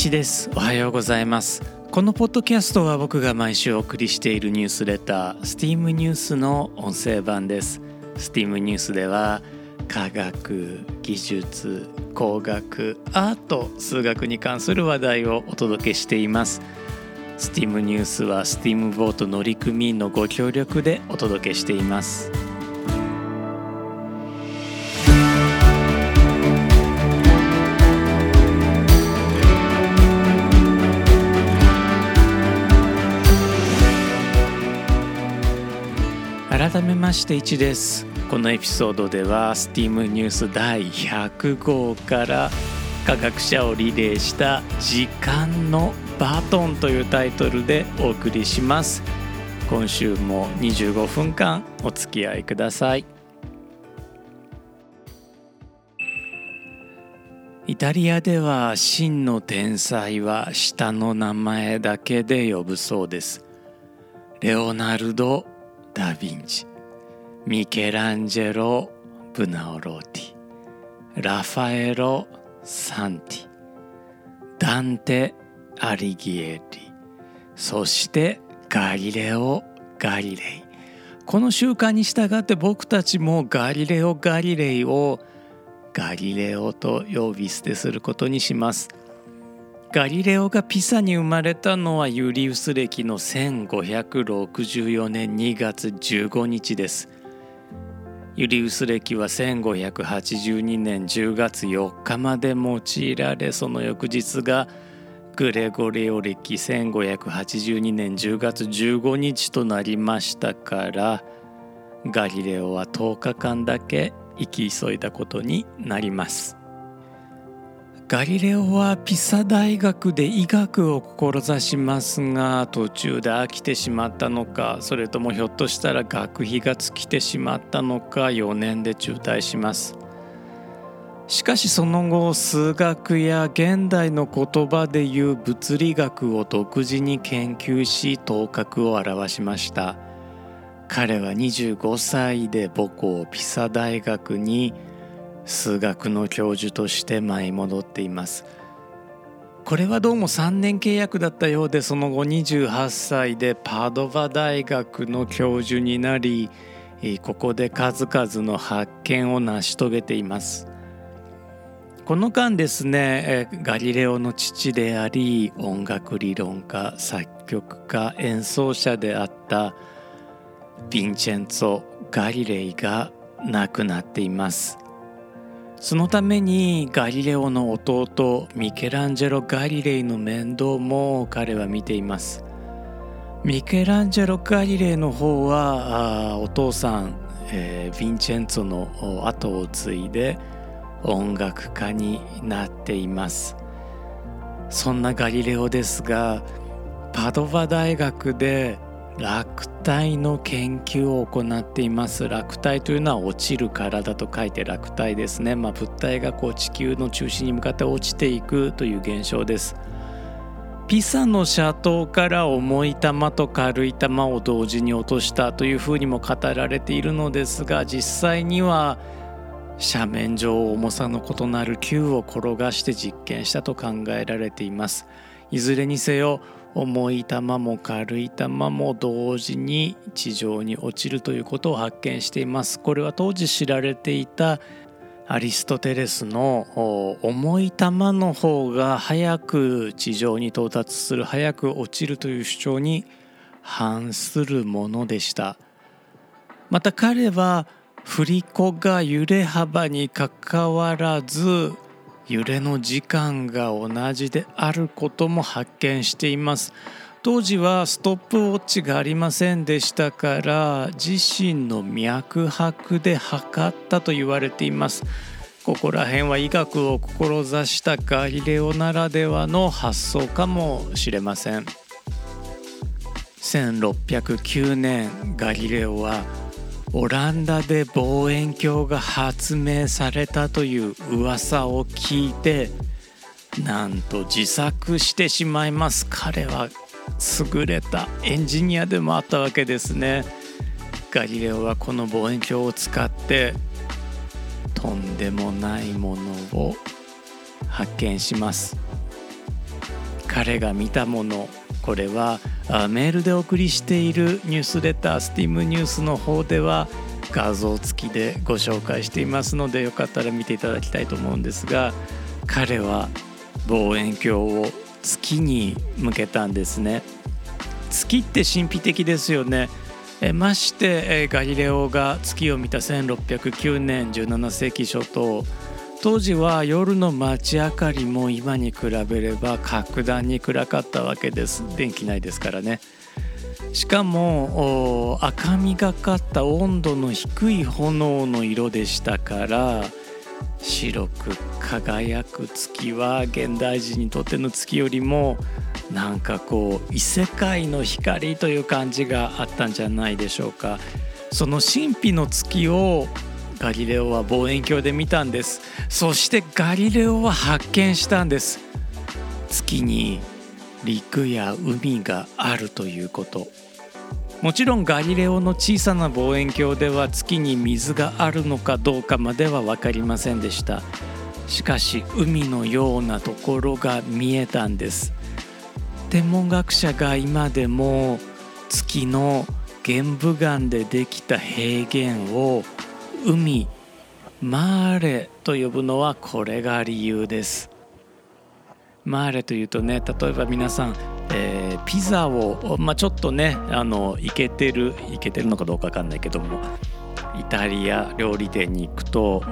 一です。おはようございます。このポッドキャストは僕が毎週お送りしているニュースレター STEAM ニュースの音声版です。STEAM ニュースでは科学技術工学アート数学に関する話題をお届けしています。STEAM ニュースは STEAM ボート乗組員のご協力でお届けしています。改めまして1です。このエピソードでは STEAM ニュース第100号から科学者をリレーした「時間のバトン」というタイトルでお送りします。今週も25分間お付き合いください。イタリアでは真の天才は下の名前だけで呼ぶそうです。レオナルド・ダ・ヴィンチ。ミケランジェロ・ブオナローティラファエロ・サンティダンテ・アリギエリそしてガリレオ・ガリレイこの習慣に従って僕たちもガリレオ・ガリレイをガリレオと呼び捨てすることにしますガリレオがピサに生まれたのはユリウス暦の1564年2月15日です。ユリウス暦は1582年10月4日まで用いられその翌日がグレゴリオ暦1582年10月15日となりましたからガリレオは10日間だけ生き急いだことになります。ガリレオはピサ大学で医学を志しますが途中で飽きてしまったのかそれともひょっとしたら学費が尽きてしまったのか4年で中退します。しかしその後数学や現代の言葉でいう物理学を独自に研究し頭角を現しました。彼は25歳で母校ピサ大学に数学の教授として舞い戻っています。これはどうも3年契約だったようでその後28歳でパドヴァ大学の教授になりここで数々の発見を成し遂げています。この間ですねガリレオの父であり音楽理論家作曲家演奏者であったヴィンチェンツォ・ガリレイが亡くなっています。そのためにガリレオの弟ミケランジェロ・ガリレイの面倒も彼は見ています。ミケランジェロ・ガリレイの方はお父さん、えー、ヴィンチェンツォの後を継いで音楽家になっています。そんなガリレオですがパドヴァ大学で落体の研究を行っています。落体というのは落ちる体と書いて落体ですね、まあ、物体がこう地球の中心に向かって落ちていくという現象です。ピサの斜塔から重い球と軽い球を同時に落としたというふうにも語られているのですが実際には斜面上重さの異なる球を転がして実験したと考えられています。いずれにせよ重い球も軽い球も同時に地上に落ちるということを発見しています。これは当時知られていたアリストテレスの重い球の方が早く地上に到達する早く落ちるという主張に反するものでした。また彼は振り子が揺れ幅にかかわらず揺れの時間が同じであることも発見しています。当時はストップウォッチがありませんでしたから自身の脈拍で測ったと言われています。ここら辺は医学を志したガリレオならではの発想かもしれません。1609年ガリレオはオランダで望遠鏡が発明されたという噂を聞いてなんと自作してしまいます。彼は優れたエンジニアでもあったわけですね。ガリレオはこの望遠鏡を使ってとんでもないものを発見します。彼が見たものこれはメールでお送りしているニュースレタースティームニュースの方では画像付きでご紹介していますのでよかったら見ていただきたいと思うんですが彼は望遠鏡を月に向けたんですね。月って神秘的ですよね。えましてガリレオが月を見た1609年17世紀初頭。当時は夜の街明かりも今に比べれば格段に暗かったわけです。電気ないですからね。しかも赤みがかった温度の低い炎の色でしたから白く輝く月は現代人にとっての月よりもなんかこう異世界の光という感じがあったんじゃないでしょうか。その神秘の月をガリレオは望遠鏡で見たんです。そしてガリレオは発見したんです。月に陸や海があるということ。もちろんガリレオの小さな望遠鏡では月に水があるのかどうかまでは分かりませんでした。しかし海のようなところが見えたんです。天文学者が今でも月の玄武岩でできた平原を海マーレと呼ぶのはこれが理由です。マーレというとね例えば皆さん、えー、ピザを、まあ、ちょっとねあのいけてるいけてるのかどうか分かんないけどもイタリア料理店に行くと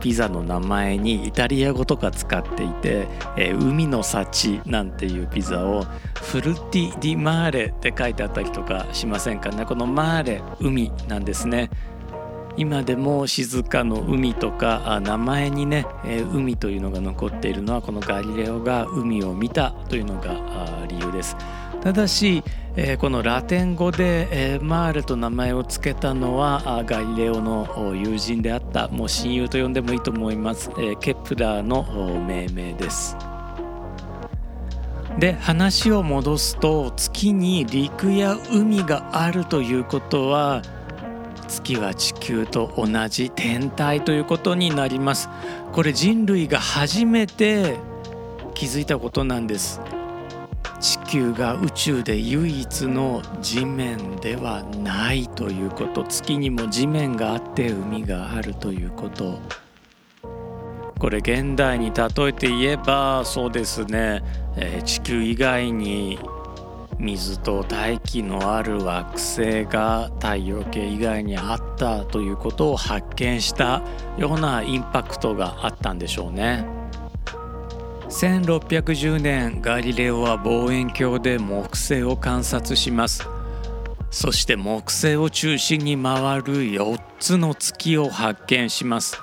ピザの名前にイタリア語とか使っていて、えー、海の幸なんていうピザをフルティ・ディ・マーレって書いてあったりとかしませんかね。このマーレ海なんですね。今でも静かの海とか名前にね、えー、海というのが残っているのはこのガリレオが海を見たというのが理由です。ただし、えー、このラテン語で、えー、 mare と名前を付けたのはガリレオの友人であったもう親友と呼んでもいいと思います、えケプラーの命名です。で話を戻すと月に陸や海があるということは月は地球と同じ天体ということになります。これ人類が初めて気づいたことなんです。地球が宇宙で唯一の地面ではないということ。月にも地面があって海があるということ。これ現代に例えて言えばそうですね、えー、地球以外に水と大気のある惑星が太陽系以外にあったということを発見したようなインパクトがあったんでしょうね。1610年ガリレオは望遠鏡で木星を観察します。そして木星を中心に回る4つの月を発見します。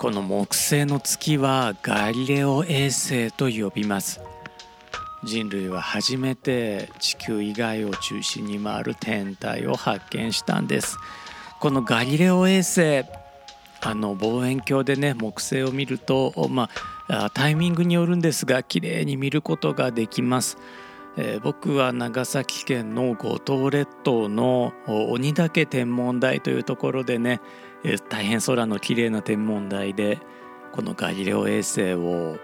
この木星の月はガリレオ衛星と呼びます。人類は初めて地球以外を中心に回る天体を発見したんです。このガリレオ衛星あの望遠鏡でね木星を見ると、まあ、タイミングによるんですが綺麗に見ることができます、えー、僕は長崎県の五島列島の鬼岳天文台というところでね、えー、大変空の綺麗な天文台でこのガリレオ衛星を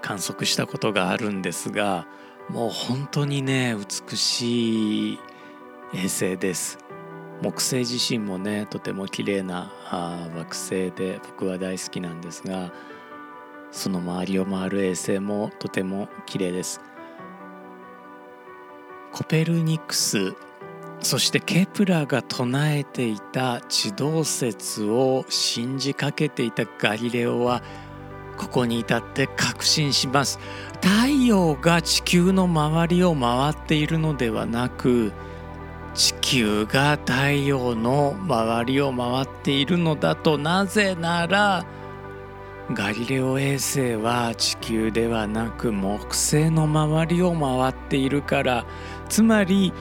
観測したことがあるんですがもう本当にね美しい衛星です。木星自身もねとても綺麗な惑星で僕は大好きなんですがその周りを回る衛星もとても綺麗です。コペルニクスそしてケプラーが唱えていた地動説を信じかけていたガリレオはここに至って確信します太陽が地球の周りを回っているのではなく地球が太陽の周りを回っているのだとなぜならガリレオ衛星は地球ではなく木星の周りを回っているからつまり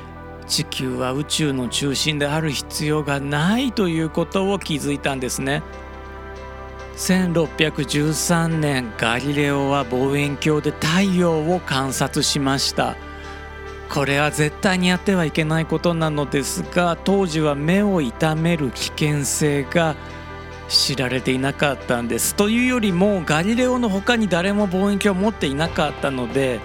地球は宇宙の中心である必要がないということを気づいたんですね。1613年ガリレオは望遠鏡で太陽を観察しました。これは絶対にやってはいけないことなのですが当時は目を痛める危険性が知られていなかったんです。というよりもガリレオの他に誰も望遠鏡を持っていなかったので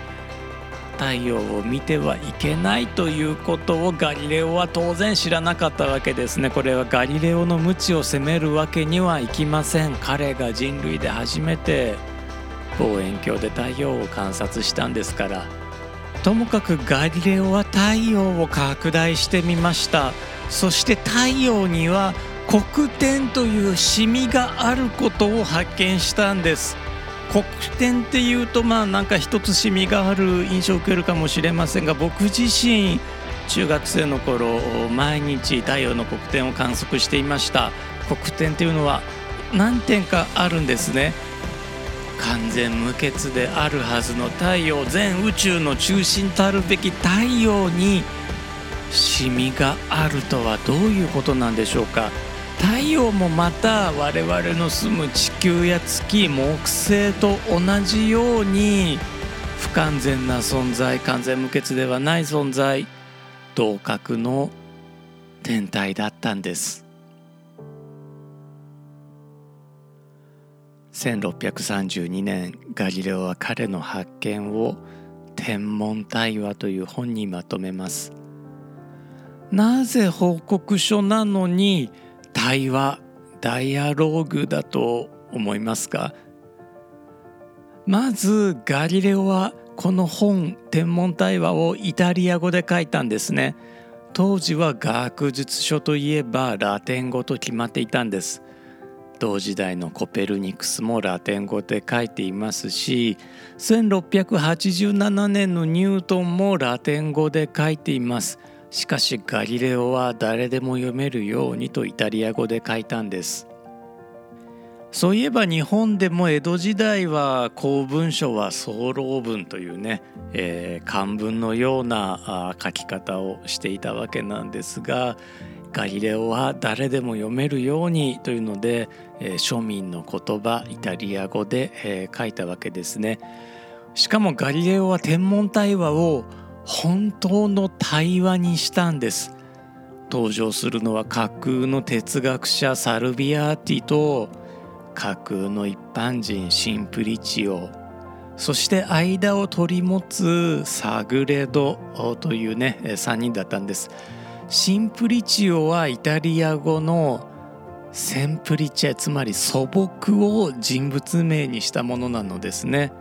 太陽を見てはいけないということをガリレオは当然知らなかったわけですね。これはガリレオの無知を責めるわけにはいきません。彼が人類で初めて望遠鏡で太陽を観察したんですから。ともかくガリレオは太陽を拡大してみました。そして太陽には黒点というシミがあることを発見したんです。黒点っていうとまあなんか一つシミがある印象を受けるかもしれませんが僕自身中学生の頃毎日太陽の黒点を観測していました。黒点っていうのは何点かあるんですね。完全無欠であるはずの太陽。全宇宙の中心たるべき太陽にシミがあるとはどういうことなんでしょうか。太陽もまた我々の住む地球や月木星と同じように不完全な存在完全無欠ではない存在同格の天体だったんです。1632年ガリレオは彼の発見を天文対話という本にまとめます。なぜ報告書なのに対話ダイアローグだと思いますか？まずガリレオはこの本天文対話をイタリア語で書いたんですね。当時は学術書といえばラテン語と決まっていたんです。同時代のコペルニクスもラテン語で書いていますし1687年のニュートンもラテン語で書いています。しかしガリレオは誰でも読めるようにとイタリア語で書いたんですそういえば日本でも江戸時代は公文書は総論文というね、えー、漢文のような書き方をしていたわけなんですがガリレオは誰でも読めるようにというので、えー、庶民の言葉イタリア語で、えー、書いたわけですね。しかもガリレオは天文対話を本当の対話にしたんです。登場するのは架空の哲学者サルビアーティと架空の一般人シンプリチオ。そして間を取り持つサグレドというね3人だったんです。シンプリチオはイタリア語のセンプリチェつまり素朴を人物名にしたものなのですね、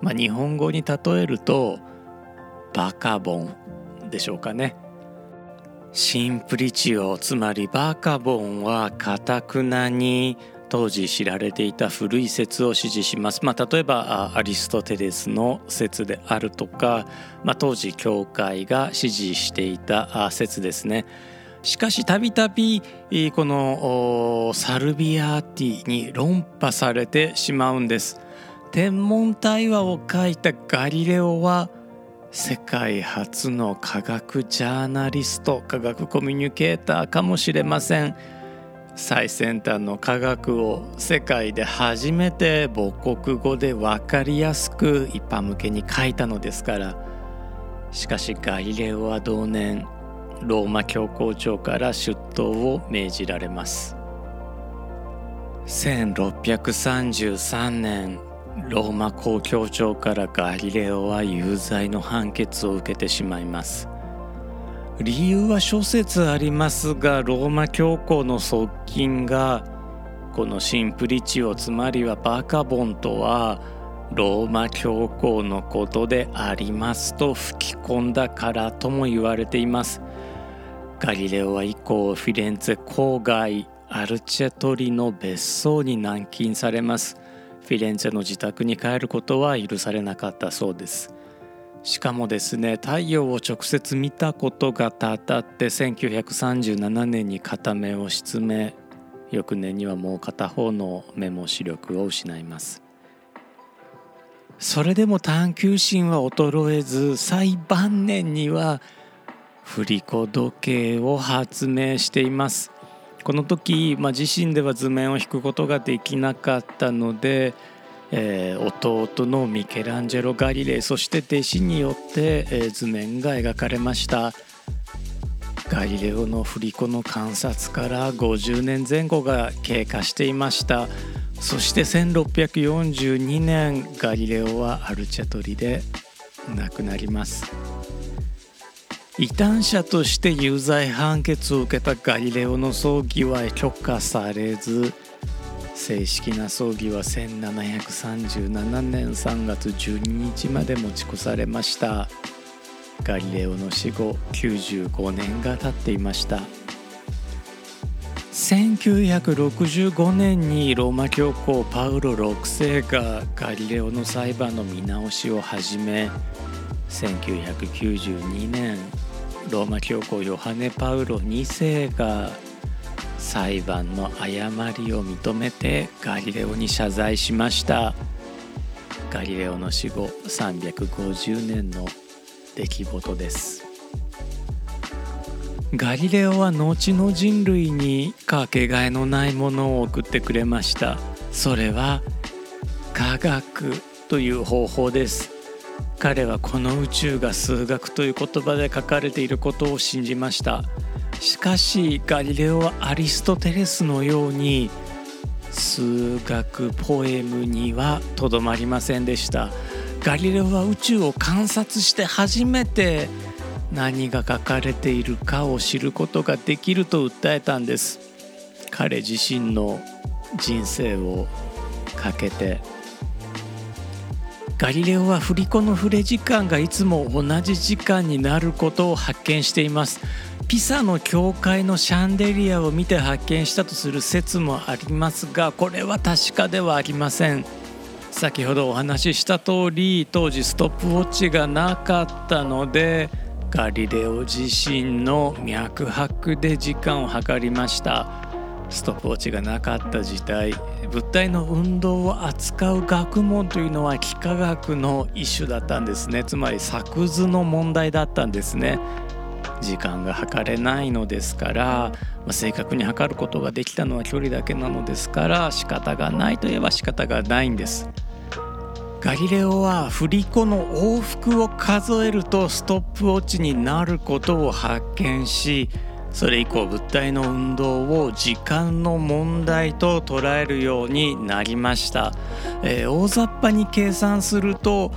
まあ、日本語に例えるとバカボンでしょうかねシンプリチオつまりバカボンはかたくなに当時知られていた古い説を支持します。まあ、例えばアリストテレスの説であるとか、まあ、当時教会が支持していた説ですね。しかしたびたびこのサルビアーティに論破されてしまうんです。天文対話を書いたガリレオは世界初の科学ジャーナリスト科学コミュニケーターかもしれません。最先端の科学を世界で初めて母国語で分かりやすく一般向けに書いたのですから。しかしガリレオは同年ローマ教皇庁から出頭を命じられます。1633年ローマ公共庁からガリレオは有罪の判決を受けてしまいます。理由は諸説ありますがローマ教皇の側近がこのシンプリチオつまりはバカボンとはローマ教皇のことでありますと吹き込んだからとも言われています。ガリレオは以降フィレンツェ郊外アルチェトリの別荘に軟禁されます。フィレンツェの自宅に帰ることは許されなかったそうです。しかもですね太陽を直接見たことがたたって1937年に片目を失明翌年にはもう片方の目も視力を失います。それでも探求心は衰えず最晩年には振り子時計を発明しています。この時、まあ、自身では図面を引くことができなかったので、えー、弟のミケランジェロ・ガリレイそして弟子によって、えー、図面が描かれました。ガリレオの振り子の観察から50年前後が経過していました。そして1642年ガリレオはアルチェトリで亡くなります。異端者として有罪判決を受けたガリレオの葬儀は許可されず正式な葬儀は1737年3月12日まで持ち越されました。ガリレオの死後95年が経っていました。1965年にローマ教皇パウロ6世がガリレオの裁判の見直しを始め1992年ローマ教皇ヨハネ・パウロ2世が裁判の誤りを認めてガリレオに謝罪しました。ガリレオの死後350年の出来事です。ガリレオは後の人類にかけがえのないものを送ってくれました。それは科学という方法です。彼はこの宇宙が数学という言葉で書かれていることを信じました。しかしガリレオはアリストテレスのように数学ポエムにはとどまりませんでした。ガリレオは宇宙を観察して初めて何が書かれているかを知ることができると訴えたんです。彼自身の人生をかけて。ガリレオは振り子の触れ時間がいつも同じ時間になることを発見しています。ピサの教会のシャンデリアを見て発見したとする説もありますがこれは確かではありません。先ほどお話しした通り当時ストップウォッチがなかったのでガリレオ自身の脈拍で時間を計りました。ストップウォッチがなかった時代物体の運動を扱う学問というのは幾何学の一種だったんですね。つまり作図の問題だったんですね。時間が測れないのですから、まあ、正確に測ることができたのは距離だけなのですから仕方がないといえば仕方がないんです。ガリレオは振り子の往復を数えるとストップウォッチになることを発見しそれ以降物体の運動を時間の問題と捉えるようになりました、えー、大雑把に計算すると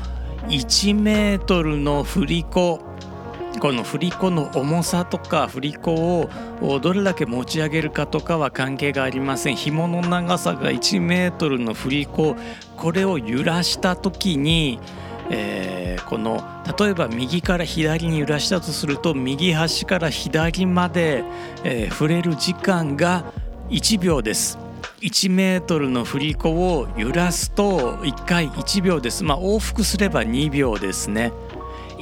1メートルの振り子この振り子の重さとか振り子をどれだけ持ち上げるかとかは関係がありません。紐の長さが1メートルの振り子これを揺らした時に、えー、この例えば右から左に揺らしたとすると右端から左まで、えー、触れる時間が1秒です。1メートルの振り子を揺らすと1回1秒です。まあ往復すれば2秒ですね。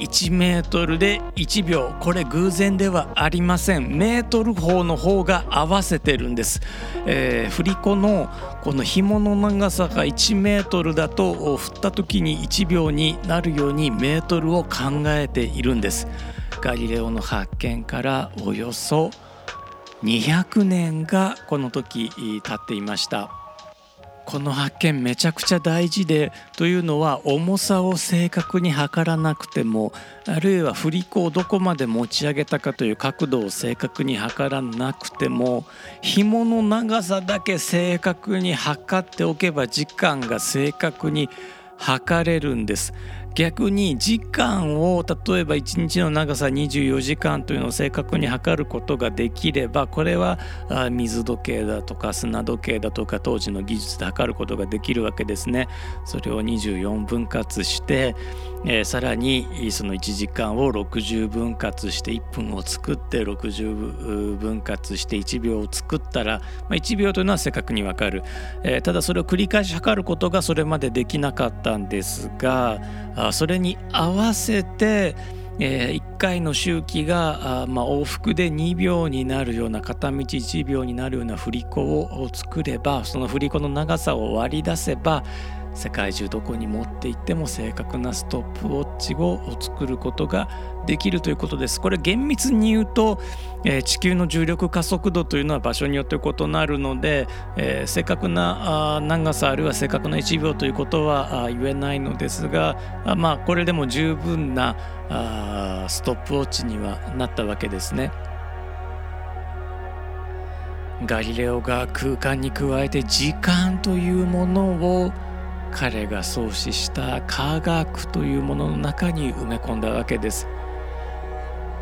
1メートルで1秒。これ偶然ではありません。メートル法の方が合わせてるんです、えー、振り子のこの紐の長さが1メートルだと振った時に1秒になるようにメートルを考えているんです。ガリレオの発見からおよそ200年がこの時経っていました。この発見めちゃくちゃ大事でというのは重さを正確に測らなくてもあるいは振り子をどこまで持ち上げたかという角度を正確に測らなくても紐の長さだけ正確に測っておけば時間が正確に測れるんです。逆に時間を例えば1日の長さ24時間というのを正確に測ることができればこれは水時計だとか砂時計だとか当時の技術で測ることができるわけですね。それを24分割して、えー、さらにその1時間を60分割して1分を作って60分割して1秒を作ったら、まあ、1秒というのは正確にわかる、えー、ただそれを繰り返し測ることがそれまでできなかったんですがそれに合わせて、えー、1回の周期があ、まあ、往復で2秒になるような片道1秒になるような振り子を作ればその振り子の長さを割り出せば世界中どこに持って行っても正確なストップウォッチを作ることができるということです。これ厳密に言うと、えー、地球の重力加速度というのは場所によって異なるので、えー、正確なあ長さあるいは正確な1秒ということは言えないのですがあまあこれでも十分なあストップウォッチにはなったわけですね。ガリレオが空間に加えて時間というものを彼が創始した科学というものの中に埋め込んだわけです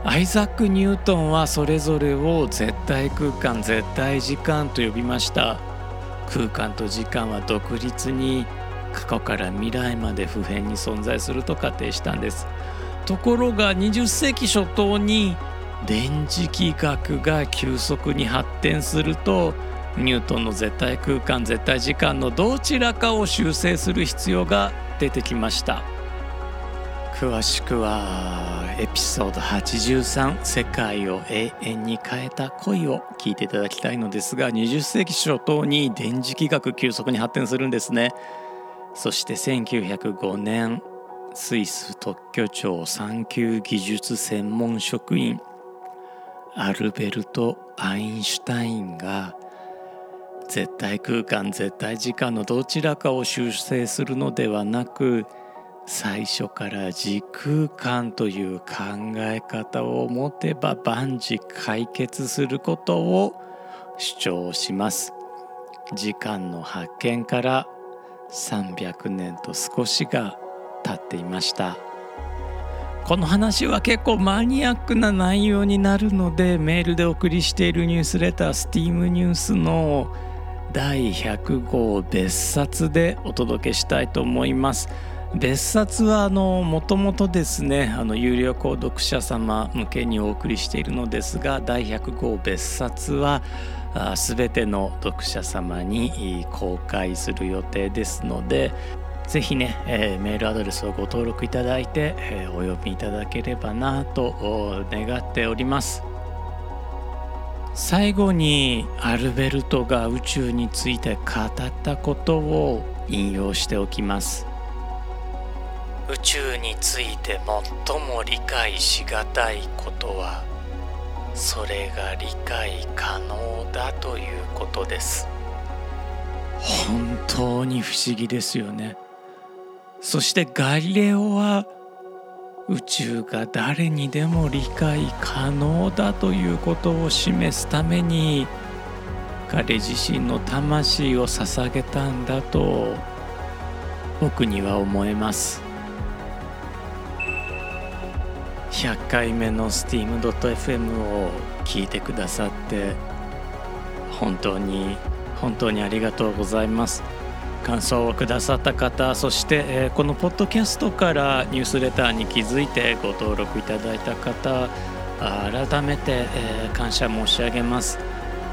アイザック・ニュートンはそれぞれを絶対空間絶対時間と呼びました。空間と時間は独立に過去から未来まで普遍に存在すると仮定したんです。ところが20世紀初頭に電磁気学が急速に発展するとニュートンの絶対空間絶対時間のどちらかを修正する必要が出てきました。詳しくはエピソード83「世界を永遠に変えた恋」を聞いていただきたいのですが20世紀初頭に電磁気学急速に発展するんですね。そして1905年スイス特許庁産休技術専門職員アルベルト・アインシュタインが絶対空間絶対時間のどちらかを修正するのではなく最初から時空間という考え方を持てば万事解決することを主張します。時間の発見から300年と少しが経っていました。この話は結構マニアックな内容になるのでメールでお送りしているニュースレタースティームニュースの第100号別冊でお届けしたいと思います。別冊はあのもともとですねあの有料購読者様向けにお送りしているのですが第100号別冊はすべての読者様に公開する予定ですのでぜひね、えー、メールアドレスをご登録いただいて、えー、お読みいただければなと願っております。最後にアルベルトが宇宙について語ったことを引用しておきます。宇宙について最も理解しがたいことはそれが理解可能だということです。本当に不思議ですよね。そしてガリレオは宇宙が誰にでも理解可能だということを示すために彼自身の魂を捧げたんだと僕には思えます。100回目の steam.fm を聞いてくださって本当に本当にありがとうございます。感想をくださった方そして、えー、このポッドキャストからニュースレターに気づいてご登録いただいた方改めて、え、感謝申し上げます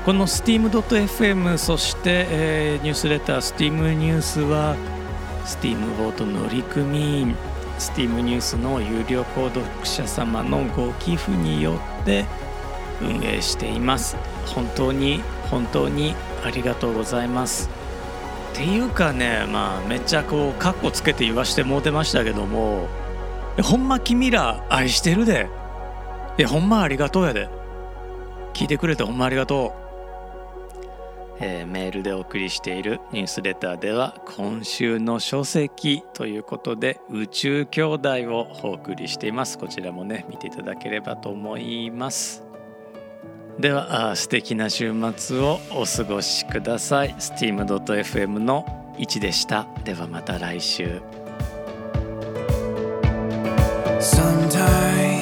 この steam.fm そして、え、ニュースレター Steam ニュースは Steam ボート乗組員 Steam ニュースの有料購読者様のご寄付によって運営しています。本当に本当にありがとうございます。っていうかねまあめっちゃこうカッコつけて言わしてもうてましたけども。ほんま君ら愛してるで。いやほんまありがとうやで。聞いてくれてほんまありがとう、えー、メールでお送りしているニュースレターでは今週の書籍ということで宇宙兄弟をお送りしています。こちらもね見ていただければと思います。では素敵な週末をお過ごしください。steam.fm の1でした。ではまた来週。Sunday